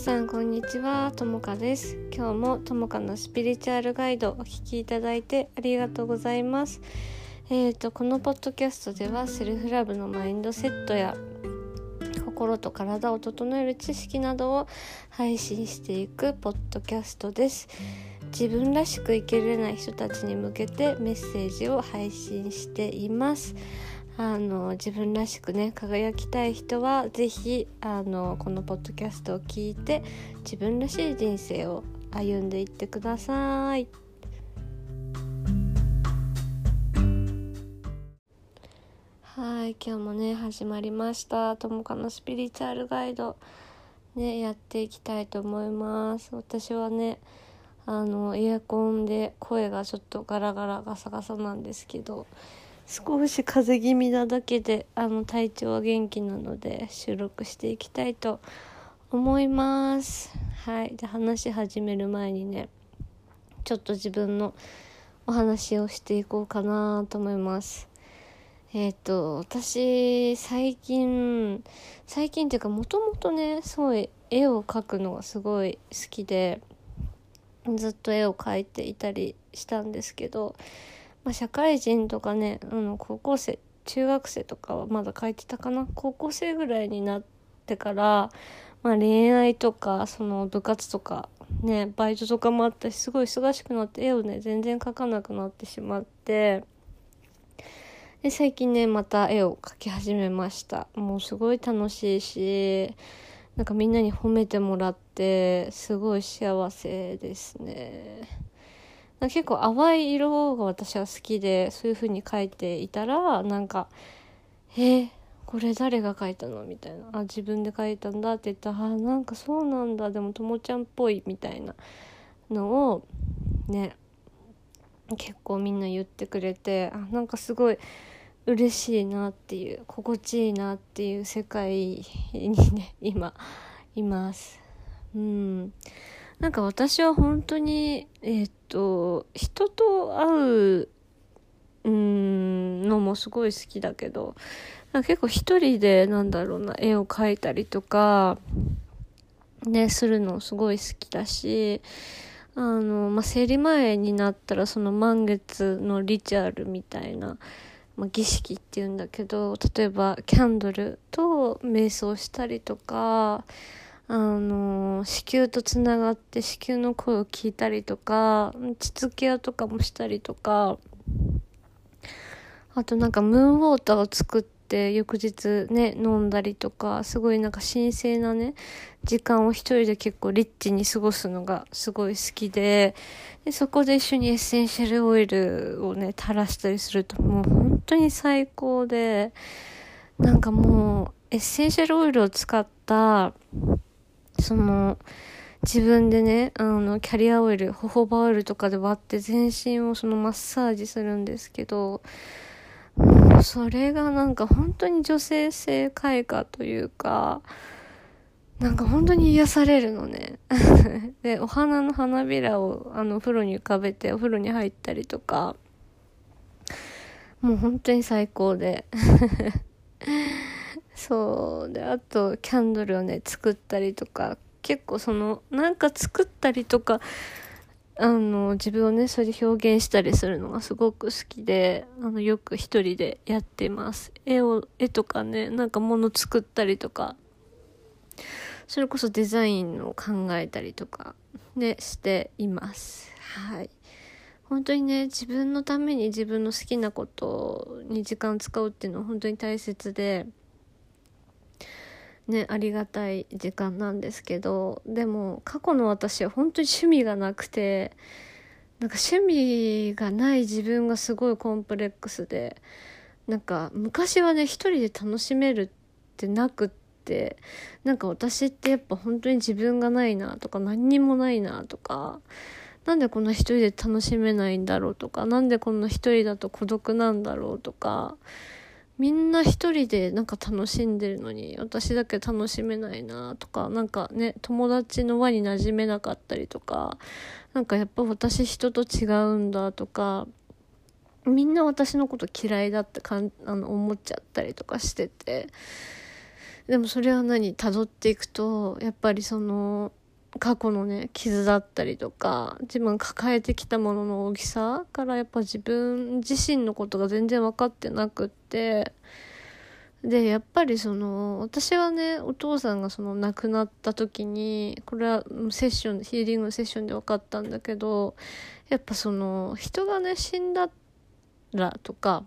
さんこんにちは。ともかです。今日もともかのスピリチュアルガイドお聞きいただいてありがとうございます。えーとこのポッドキャストではセルフラブのマインドセットや心と体を整える知識などを配信していくポッドキャストです。自分らしく生きれない人たちに向けてメッセージを配信しています。あの自分らしくね輝きたい人は是非あのこのポッドキャストを聞いて自分らしい人生を歩んでいってください。はい今日もね始まりました。ともかのスピリチュアルガイド。ねやっていきたいと思います。私はねあのエアコンで声がちょっとガラガラガサガサなんですけど。少し風邪気味なだけであの体調は元気なので収録していきたいと思います。はい。で話し始める前にねちょっと自分のお話をしていこうかなと思います。えっ、ー、と私最近最近っていうかもともとねすごい絵を描くのがすごい好きでずっと絵を描いていたりしたんですけどまあ、社会人とかねあの高校生中学生とかはまだ書いてたかな？高校生ぐらいになってから、まあ、恋愛とかその部活とかねバイトとかもあったしすごい忙しくなって絵をね全然描かなくなってしまってで最近ねまた絵を描き始めましたもうすごい楽しいしなんかみんなに褒めてもらってすごい幸せですね。結構淡い色が私は好きでそういう風に描いていたらなんか「えー、これ誰が描いたの?」みたいな「あ自分で描いたんだ」って言ったら「あなんかそうなんだでもともちゃんっぽい」みたいなのをね結構みんな言ってくれてあなんかすごい嬉しいなっていう心地いいなっていう世界にね 今います。うんなんか私は本当に、えっ、と、人と会う、のもすごい好きだけど、結構一人でなんだろうな、絵を描いたりとか、ね、するのすごい好きだし、あの、まあ、生理前になったらその満月のリチュアルみたいな、まあ、儀式っていうんだけど、例えばキャンドルと瞑想したりとか、あの子宮とつながって子宮の声を聞いたりとか膣ケアとかもしたりとかあとなんかムーンウォーターを作って翌日ね飲んだりとかすごいなんか神聖なね時間を一人で結構リッチに過ごすのがすごい好きででそこで一緒にエッセンシャルオイルをね垂らしたりするともう本当に最高でなんかもうエッセンシャルオイルを使ったその、自分でね、あの、キャリアオイル、ホホバオイルとかで割って全身をそのマッサージするんですけど、それがなんか本当に女性性開花というか、なんか本当に癒されるのね。で、お花の花びらをあの、お風呂に浮かべてお風呂に入ったりとか、もう本当に最高で。そう。であとキャンドルをね作ったりとか結構そのなんか作ったりとかあの自分をねそれで表現したりするのがすごく好きであのよく一人でやってます。絵を絵とかねなんか物作ったりとかそれこそデザインを考えたりとかねしています。はい。本当にね自分のために自分の好きなことに時間を使うっていうのは本当に大切でねありがたい時間なんですけどでも過去の私は本当に趣味がなくてなんか趣味がない自分がすごいコンプレックスでなんか昔はね一人で楽しめるってなくってなんか私ってやっぱ本当に自分がないなとか何にもないなとかなんでこんな一人で楽しめないんだろうとかなんでこんな一人だと孤独なんだろうとかみんな一人でなんか楽しんでるのに私だけ楽しめないなとかなんかね友達の輪に馴染めなかったりとかなんかやっぱ私人と違うんだとかみんな私のこと嫌いだってかんあの思っちゃったりとかしててでもそれは何？辿っていくとやっぱりその過去のね傷だったりとか自分抱えてきたものの大きさからやっぱ自分自身のことが全然分かってなくってでやっぱりその私はねお父さんがその亡くなった時にこれはセッションヒーリングのセッションで分かったんだけどやっぱその人がね死んだらとか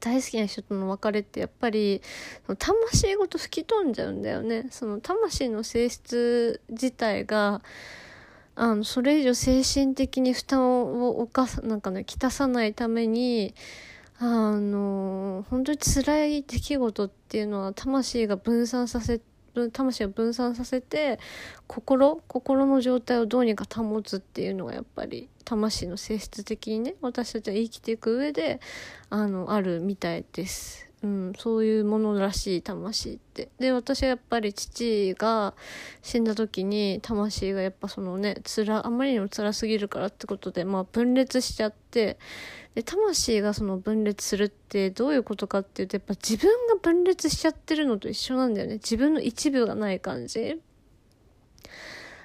大好きな人との別れってやっぱり魂ごと吹き飛んじゃうんだよね。その魂の性質自体があのそれ以上精神的に負担を犯すなんかねきたさないためにあの本当に辛い出来事っていうのは魂が分散させ魂を分散させて心心の状態をどうにか保つっていうのがやっぱり魂の性質的にね私たちは生きていく上であのあるみたいです。うん、そういうものらしい魂って。で私はやっぱり父が死んだ時に魂がやっぱそのねつらあまりにも辛すぎるからってことでまあ分裂しちゃってで魂がその分裂するってどういうことかっていうとやっぱ自分が分裂しちゃってるのと一緒なんだよね。自分の一部がない感じ。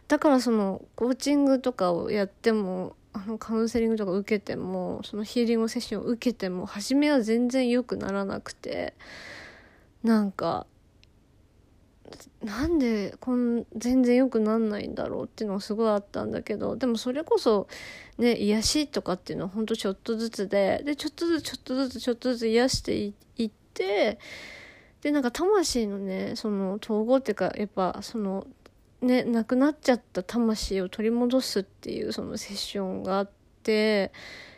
だからそのコーチングとかをやってもあのカウンセリングとか受けてもそのヒーリングセッションを受けても初めは全然良くならなくてなんかなんでこん全然良くなんないんだろうっていうのがすごいあったんだけどでもそれこそね癒しとかっていうのはほんとちょっとずつででちょっとずつちょっとずつちょっとずつ癒していってでなんか魂のねその統合っていうかやっぱそのねなくなっちゃった魂を取り戻すっていうそのセッションがあって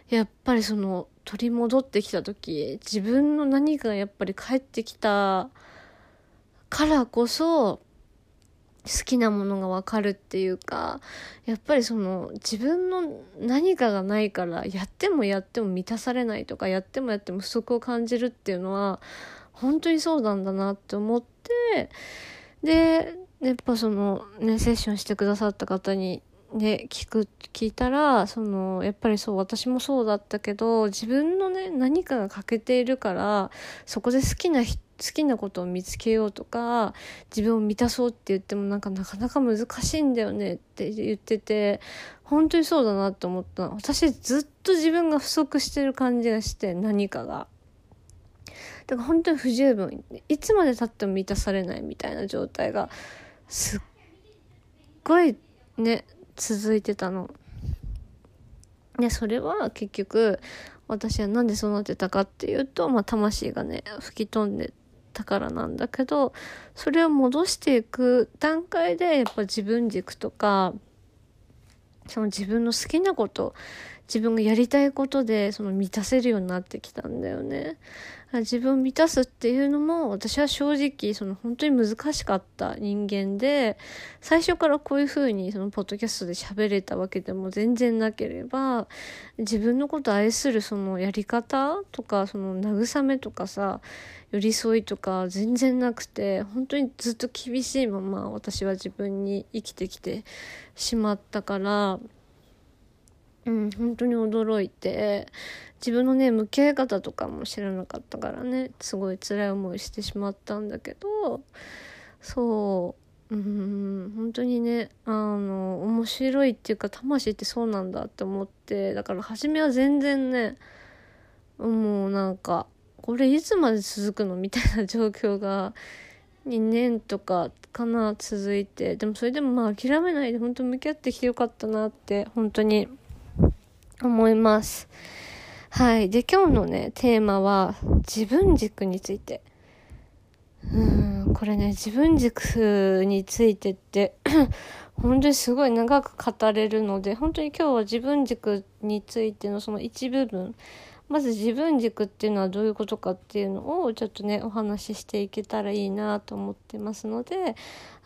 やっぱりその取り戻ってきた時自分の何かがやっぱり帰ってきたからこそ好きなものがわかるっていうかやっぱりその自分の何かがないからやってもやっても満たされないとかやってもやっても不足を感じるっていうのは本当にそうなんだなって思ってでやっぱそのねセッションしてくださった方にね聞く聞いたらそのやっぱりそう私もそうだったけど自分のね何かが欠けているからそこで好きな好きなことを見つけようとか自分を満たそうって言ってもなんかなかなか難しいんだよねって言ってて本当にそうだなって思った私ずっと自分が不足してる感じがして何かが。だから本当に不十分いつまでたっても満たされないみたいな状態がすっごいね続いてたの。でそれは結局私は何でそうなってたかっていうと、まあ、魂がね吹き飛んでたからなんだけどそれを戻していく段階でやっぱ自分軸とかその自分の好きなこと自分がやりたいことでその満たせるようになってきたんだよね。自分を満たすっていうのも私は正直その本当に難しかった人間で最初からこういうふうにそのポッドキャストで喋れたわけでも全然なければ自分のこと愛するそのやり方とかその慰めとかさ寄り添いとか全然なくて本当にずっと厳しいまま私は自分に生きてきてしまったからうん本当に驚いて自分のね向き合い方とかも知らなかったからねすごい辛い思いしてしまったんだけどそううん本当にねあの面白いっていうか魂ってそうなんだって思ってだから初めは全然ねもうなんかこれいつまで続くのみたいな 状況が2年とかかな続いてでもそれでもまあ諦めないで本当向き合ってきてよかったなって本当に思います。はい。で、今日のね、テーマは、自分軸について。うん、これね、自分軸についてって 本当にすごい長く語れるので、本当に今日は自分軸についてのその一部分、まず自分軸っていうのはどういうことかっていうのをちょっとね、お話ししていけたらいいなと思ってますので、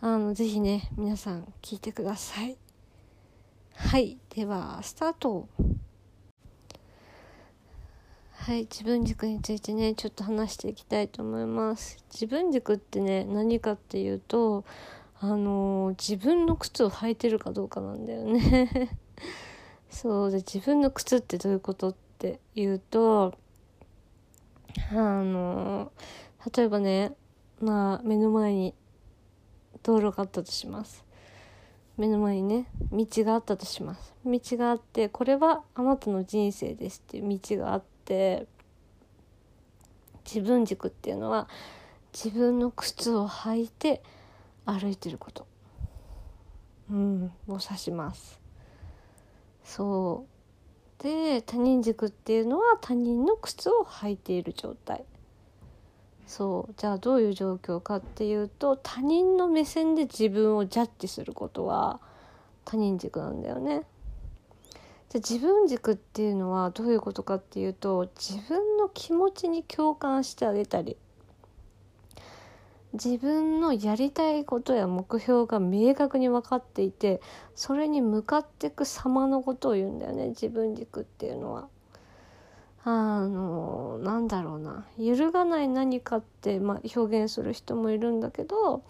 あの、ぜひね、皆さん聞いてください。はい。では、スタート。はい自分軸についてねちょっと話していきたいと思います。自分軸ってね何かっていうとあのー、自分の靴を履いてるかどうかなんだよね。そうで自分の靴ってどういうことっていうとあのー、例えばねまあ目の前に道路があったとします。目の前にね道があったとします。道があってこれはあなたの人生ですっていう道があって自分軸っていうのは自分の靴を履いて歩いてること。うんを指します。そう。で他人軸っていうのは他人の靴を履いている状態。そう。じゃあどういう状況かっていうと他人の目線で自分をジャッジすることは他人軸なんだよね。じゃ自分軸っていうのはどういうことかっていうと自分の気持ちに共感してあげたり自分のやりたいことや目標が明確に分かっていてそれに向かっていく様のことを言うんだよね自分軸っていうのは。あのなんだろうな揺るがない何かって、まあ、表現する人もいるんだけど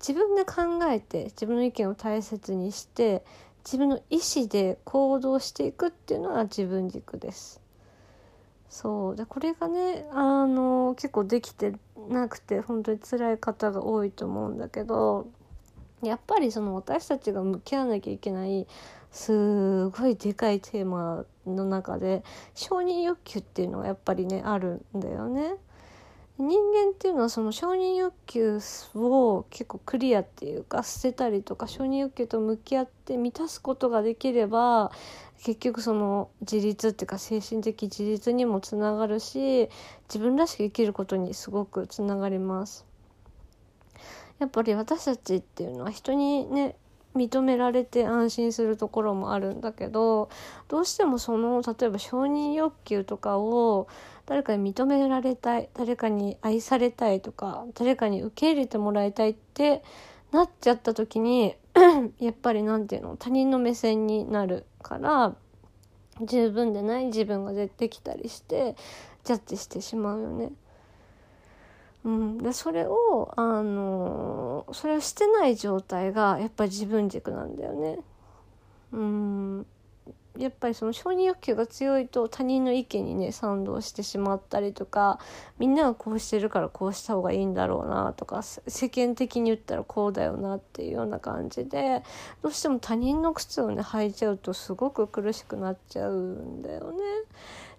自分で考えて自分の意見を大切にして自分の意思で行動していくっていうのが自分軸です。そうでこれがねあの結構できてなくて本当に辛い方が多いと思うんだけどやっぱりその私たちが向き合わなきゃいけないすごいでかいテーマの中で承認欲求っていうのがやっぱりねあるんだよね。人間っていうのはその承認欲求を結構クリアっていうか捨てたりとか承認欲求と向き合って満たすことができれば結局その自立っていうか精神的自立にもつながるし自分らしく生きることにすごくつながります。やっぱり私たちっていうのは人にね認められて安心するところもあるんだけどどうしてもその例えば承認欲求とかを誰かに認められたい誰かに愛されたいとか誰かに受け入れてもらいたいってなっちゃった時に やっぱり何て言うの他人の目線になるから十分でない自分が出てきたりしてジャッジしてしまうよね。うん、でそれをあのそれをしてない状態がやっぱり自分軸なんだよね。うんやっぱりその承認欲求が強いと他人の意見にね賛同してしまったりとかみんながこうしてるからこうした方がいいんだろうなとか世間的に言ったらこうだよなっていうような感じでどうしても他人の靴をね履いちゃうとすごく苦しくなっちゃうんだよね。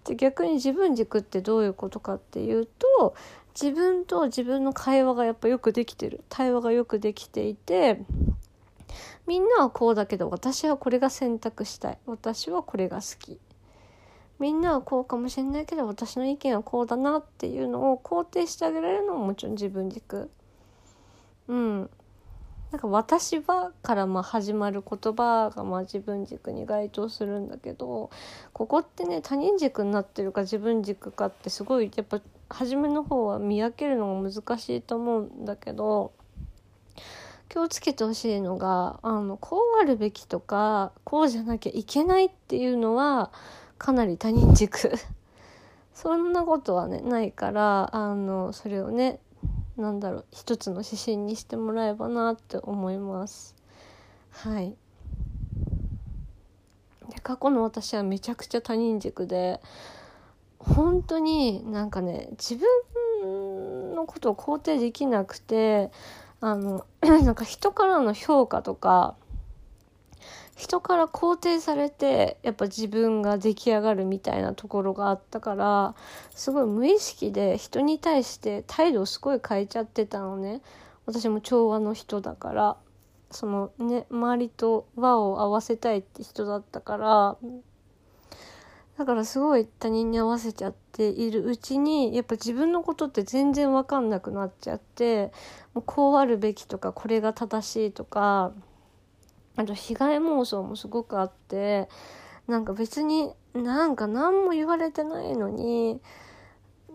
で逆に自分軸ってどういうことかっていうと自分と自分の会話がやっぱよくできてる対話がよくできていてみんなはこうだけど私はこれが選択したい。私はこれが好き。みんなはこうかもしれないけど私の意見はこうだなっていうのを肯定してあげられるのももちろん自分軸。うん。なんか「私は」からまあ始まる言葉がまあ自分軸に該当するんだけどここってね他人軸になってるか自分軸かってすごいやっぱ初めの方は見分けるのが難しいと思うんだけど気をつけてほしいのがあのこうあるべきとかこうじゃなきゃいけないっていうのはかなり他人軸。そんなことはねないからあのそれをねなんだろう一つの指針にしてもらえばなって思います。はい。で過去の私はめちゃくちゃ他人軸で本当になんかね自分のことを肯定できなくてあの なんか人からの評価とか人から肯定されてやっぱ自分が出来上がるみたいなところがあったからすごい無意識で人に対して態度をすごい変えちゃってたのね。私も調和の人だから。そのね周りと輪を合わせたいって人だったからだからすごい他人に合わせちゃっているうちにやっぱ自分のことって全然分かんなくなっちゃってもうこうあるべきとかこれが正しいとかあと被害妄想もすごくあってなんか別になんか何も言われてないのに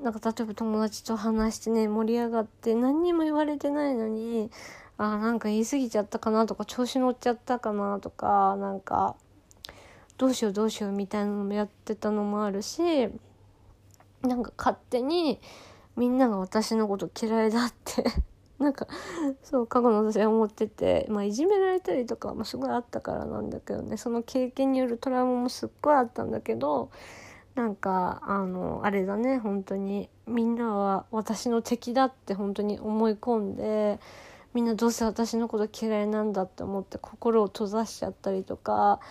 なんか例えば友達と話してね盛り上がって何にも言われてないのにあなんか言い過ぎちゃったかなとか調子乗っちゃったかなとかなんかどうしようどうしようみたいなのもやってたのもあるしなんか勝手にみんなが私のこと嫌いだって なんかそう過去の私は思ってて、まあ、いじめられたりとかもすごいあったからなんだけどねその経験によるトラウマもすっごいあったんだけどなんかあのあれだね本当にみんなは私の敵だって本当に思い込んでみんなどうせ私のこと嫌いなんだって思って心を閉ざしちゃったりとか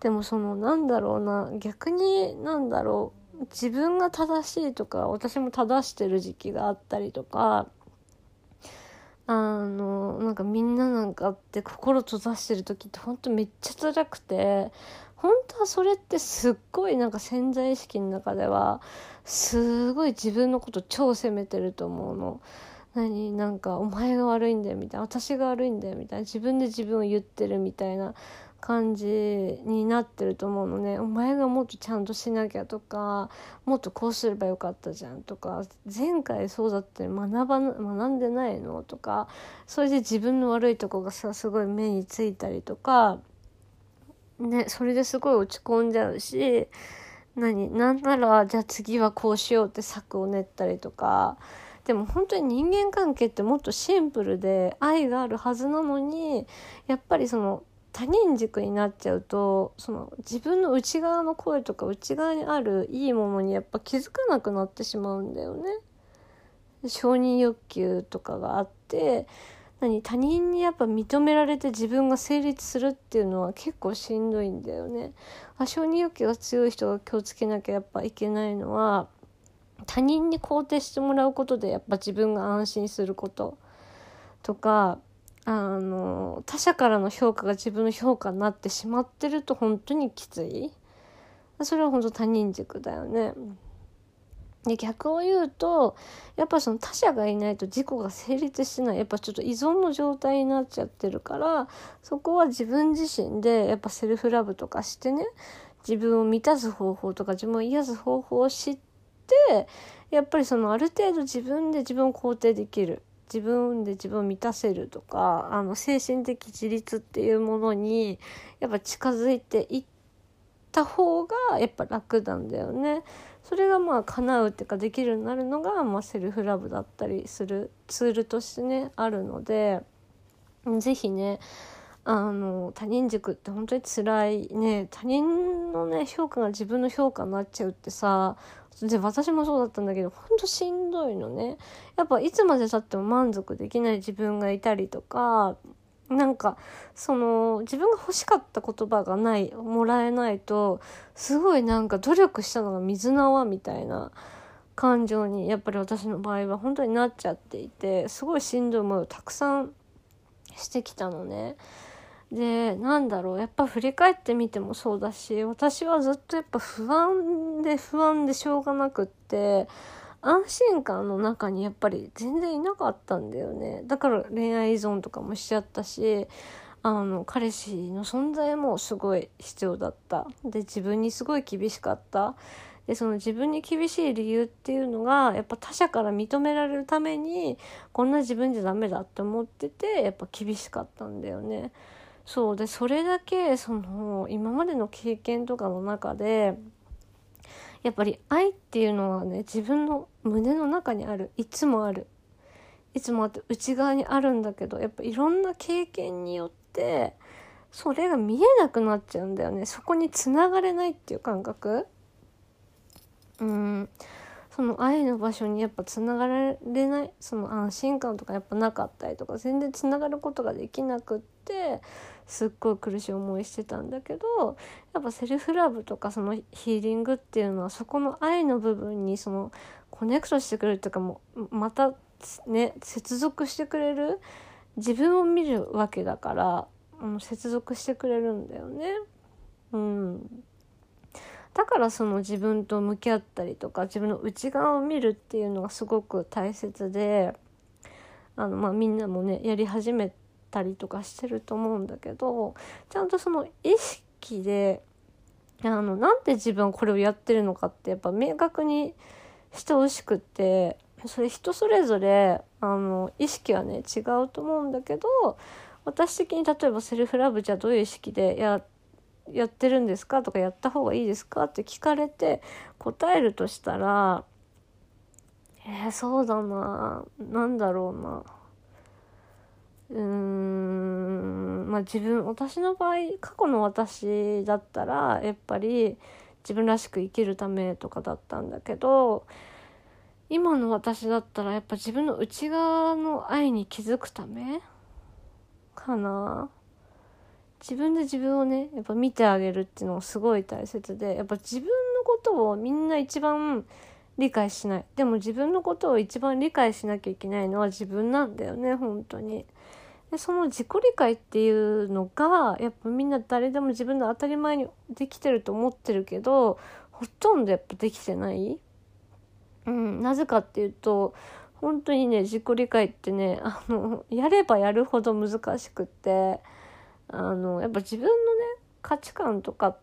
でもそのなんだろうな逆になんだろう自分が正しいとか私も正してる時期があったりとかあのなんかみんななんかって心閉ざしてる時ってほんとめっちゃ辛くて本当はそれってすっごいなんか潜在意識の中ではすごい自分のこと超責めてると思うの。何？なんかお前が悪いんだよみたいな。私が悪いんだよみたいな。自分で自分を言ってるみたいな感じになってると思うのね。お前がもっとちゃんとしなきゃとかもっとこうすればよかったじゃんとか前回そうだって学ば学んでないのとかそれで自分の悪いとこがさすごい目についたりとかねそれですごい落ち込んじゃうし何？なならじゃあ次はこうしようって策を練ったりとかでも本当に人間関係ってもっとシンプルで愛があるはずなのにやっぱりその他人軸になっちゃうとその自分の内側の声とか内側にあるいいものにやっぱ気づかなくなってしまうんだよね。承認欲求とかがあって何他人にやっぱ認められて自分が成立するっていうのは結構しんどいんだよね。あ承認欲求が強い人が気をつけなきゃやっぱいけないのは他人に肯定してもらうことでやっぱ自分が安心すること。とかあの他者からの評価が自分の評価になってしまってると本当にきつい。それは本当他人軸だよね。で逆を言うとやっぱその他者がいないと自己が成立しない。やっぱちょっと依存の状態になっちゃってるからそこは自分自身でやっぱセルフラブとかしてね自分を満たす方法とか自分を癒す方法を知ってやっぱりそのある程度自分で自分を肯定できる自分で自分を満たせるとかあの精神的自立っていうものにやっぱ近づいていった方がやっぱ楽なんだよね。それがまあ叶うっていうかできるようになるのが、まあ、セルフラブだったりするツールとしてねあるので是非ねあの他人軸って本当に辛いね他人のね評価が自分の評価になっちゃうってさで私もそうだったんだけどほんとしんどいのねやっぱいつまでたっても満足できない自分がいたりとかなんかその自分が欲しかった言葉がないもらえないとすごいなんか努力したのが水縄みたいな感情にやっぱり私の場合は本当になっちゃっていてすごいしんどい思いをたくさんしてきたのね。でなんだろうやっぱ振り返ってみてもそうだし私はずっとやっぱ不安で不安でしょうがなくって安心感の中にやっぱり全然いなかったんだよね。だから恋愛依存とかもしちゃったしあの彼氏の存在もすごい必要だった。で自分にすごい厳しかった。でその自分に厳しい理由っていうのがやっぱ他者から認められるためにこんな自分じゃダメだって思っててやっぱ厳しかったんだよね。そうでそれだけその今までの経験とかの中でやっぱり愛っていうのはね自分の胸の中にある。いつもある。いつもあって内側にあるんだけどやっぱいろんな経験によってそれが見えなくなっちゃうんだよね。そこにつながれないっていう感覚。うん。その愛の場所にやっぱつながれないその安心感とかやっぱなかったりとか全然つながることができなくってすっごい苦しい思いしてたんだけどやっぱセルフラブとかそのヒーリングっていうのはそこの愛の部分にそのコネクトしてくれるっていうかもうまたね接続してくれる自分を見るわけだから、うん、接続してくれるんだよね。うんだからその自分と向き合ったりとか自分の内側を見るっていうのがすごく大切であの、まあ、みんなもねやり始めたりとかしてると思うんだけどちゃんとその意識であのなんで自分これをやってるのかってやっぱ明確にしてほしくってそれ人それぞれあの意識はね違うと思うんだけど私的に例えばセルフラブじゃどういう意識でやってやってるんですかとかやった方がいいですかって聞かれて答えるとしたらえー、そうだな何だろうな。うーんまあ自分私の場合過去の私だったらやっぱり自分らしく生きるためとかだったんだけど今の私だったらやっぱ自分の内側の愛に気づくためかな。自分で自分をねやっぱ見てあげるっていうのがすごい大切でやっぱ自分のことをみんな一番理解しない。でも自分のことを一番理解しなきゃいけないのは自分なんだよね本当に。でその自己理解っていうのがやっぱみんな誰でも自分の当たり前にできてると思ってるけどほとんどやっぱできてない。うん、なぜかっていうと本当にね自己理解ってねあのやればやるほど難しくってあのやっぱ自分のね価値観とかっ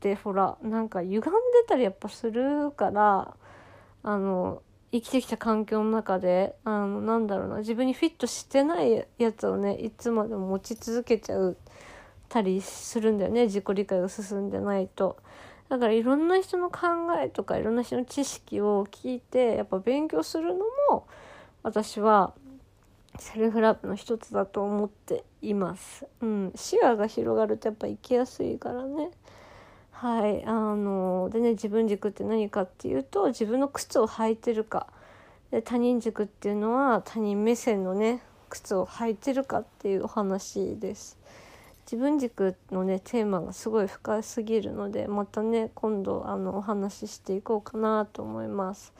てほらなんか歪んでたりやっぱするからあの生きてきた環境の中であのなんだろうな自分にフィットしてないやつをねいつまでも持ち続けちゃうたりするんだよね自己理解が進んでないと。だからいろんな人の考えとかいろんな人の知識を聞いてやっぱ勉強するのも私はセルフラブの一つだと思っています。うん、視野が広がるとやっぱ生きやすいからね。はい、あのでね自分軸って何かっていうと自分の靴を履いてるかで他人軸っていうのは他人目線のね靴を履いてるかっていうお話です。自分軸のねテーマがすごい深すぎるのでまたね今度あのお話ししていこうかなと思います。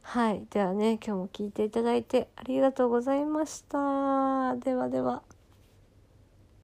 はいではね今日も聞いていただいてありがとうございました。ではでは。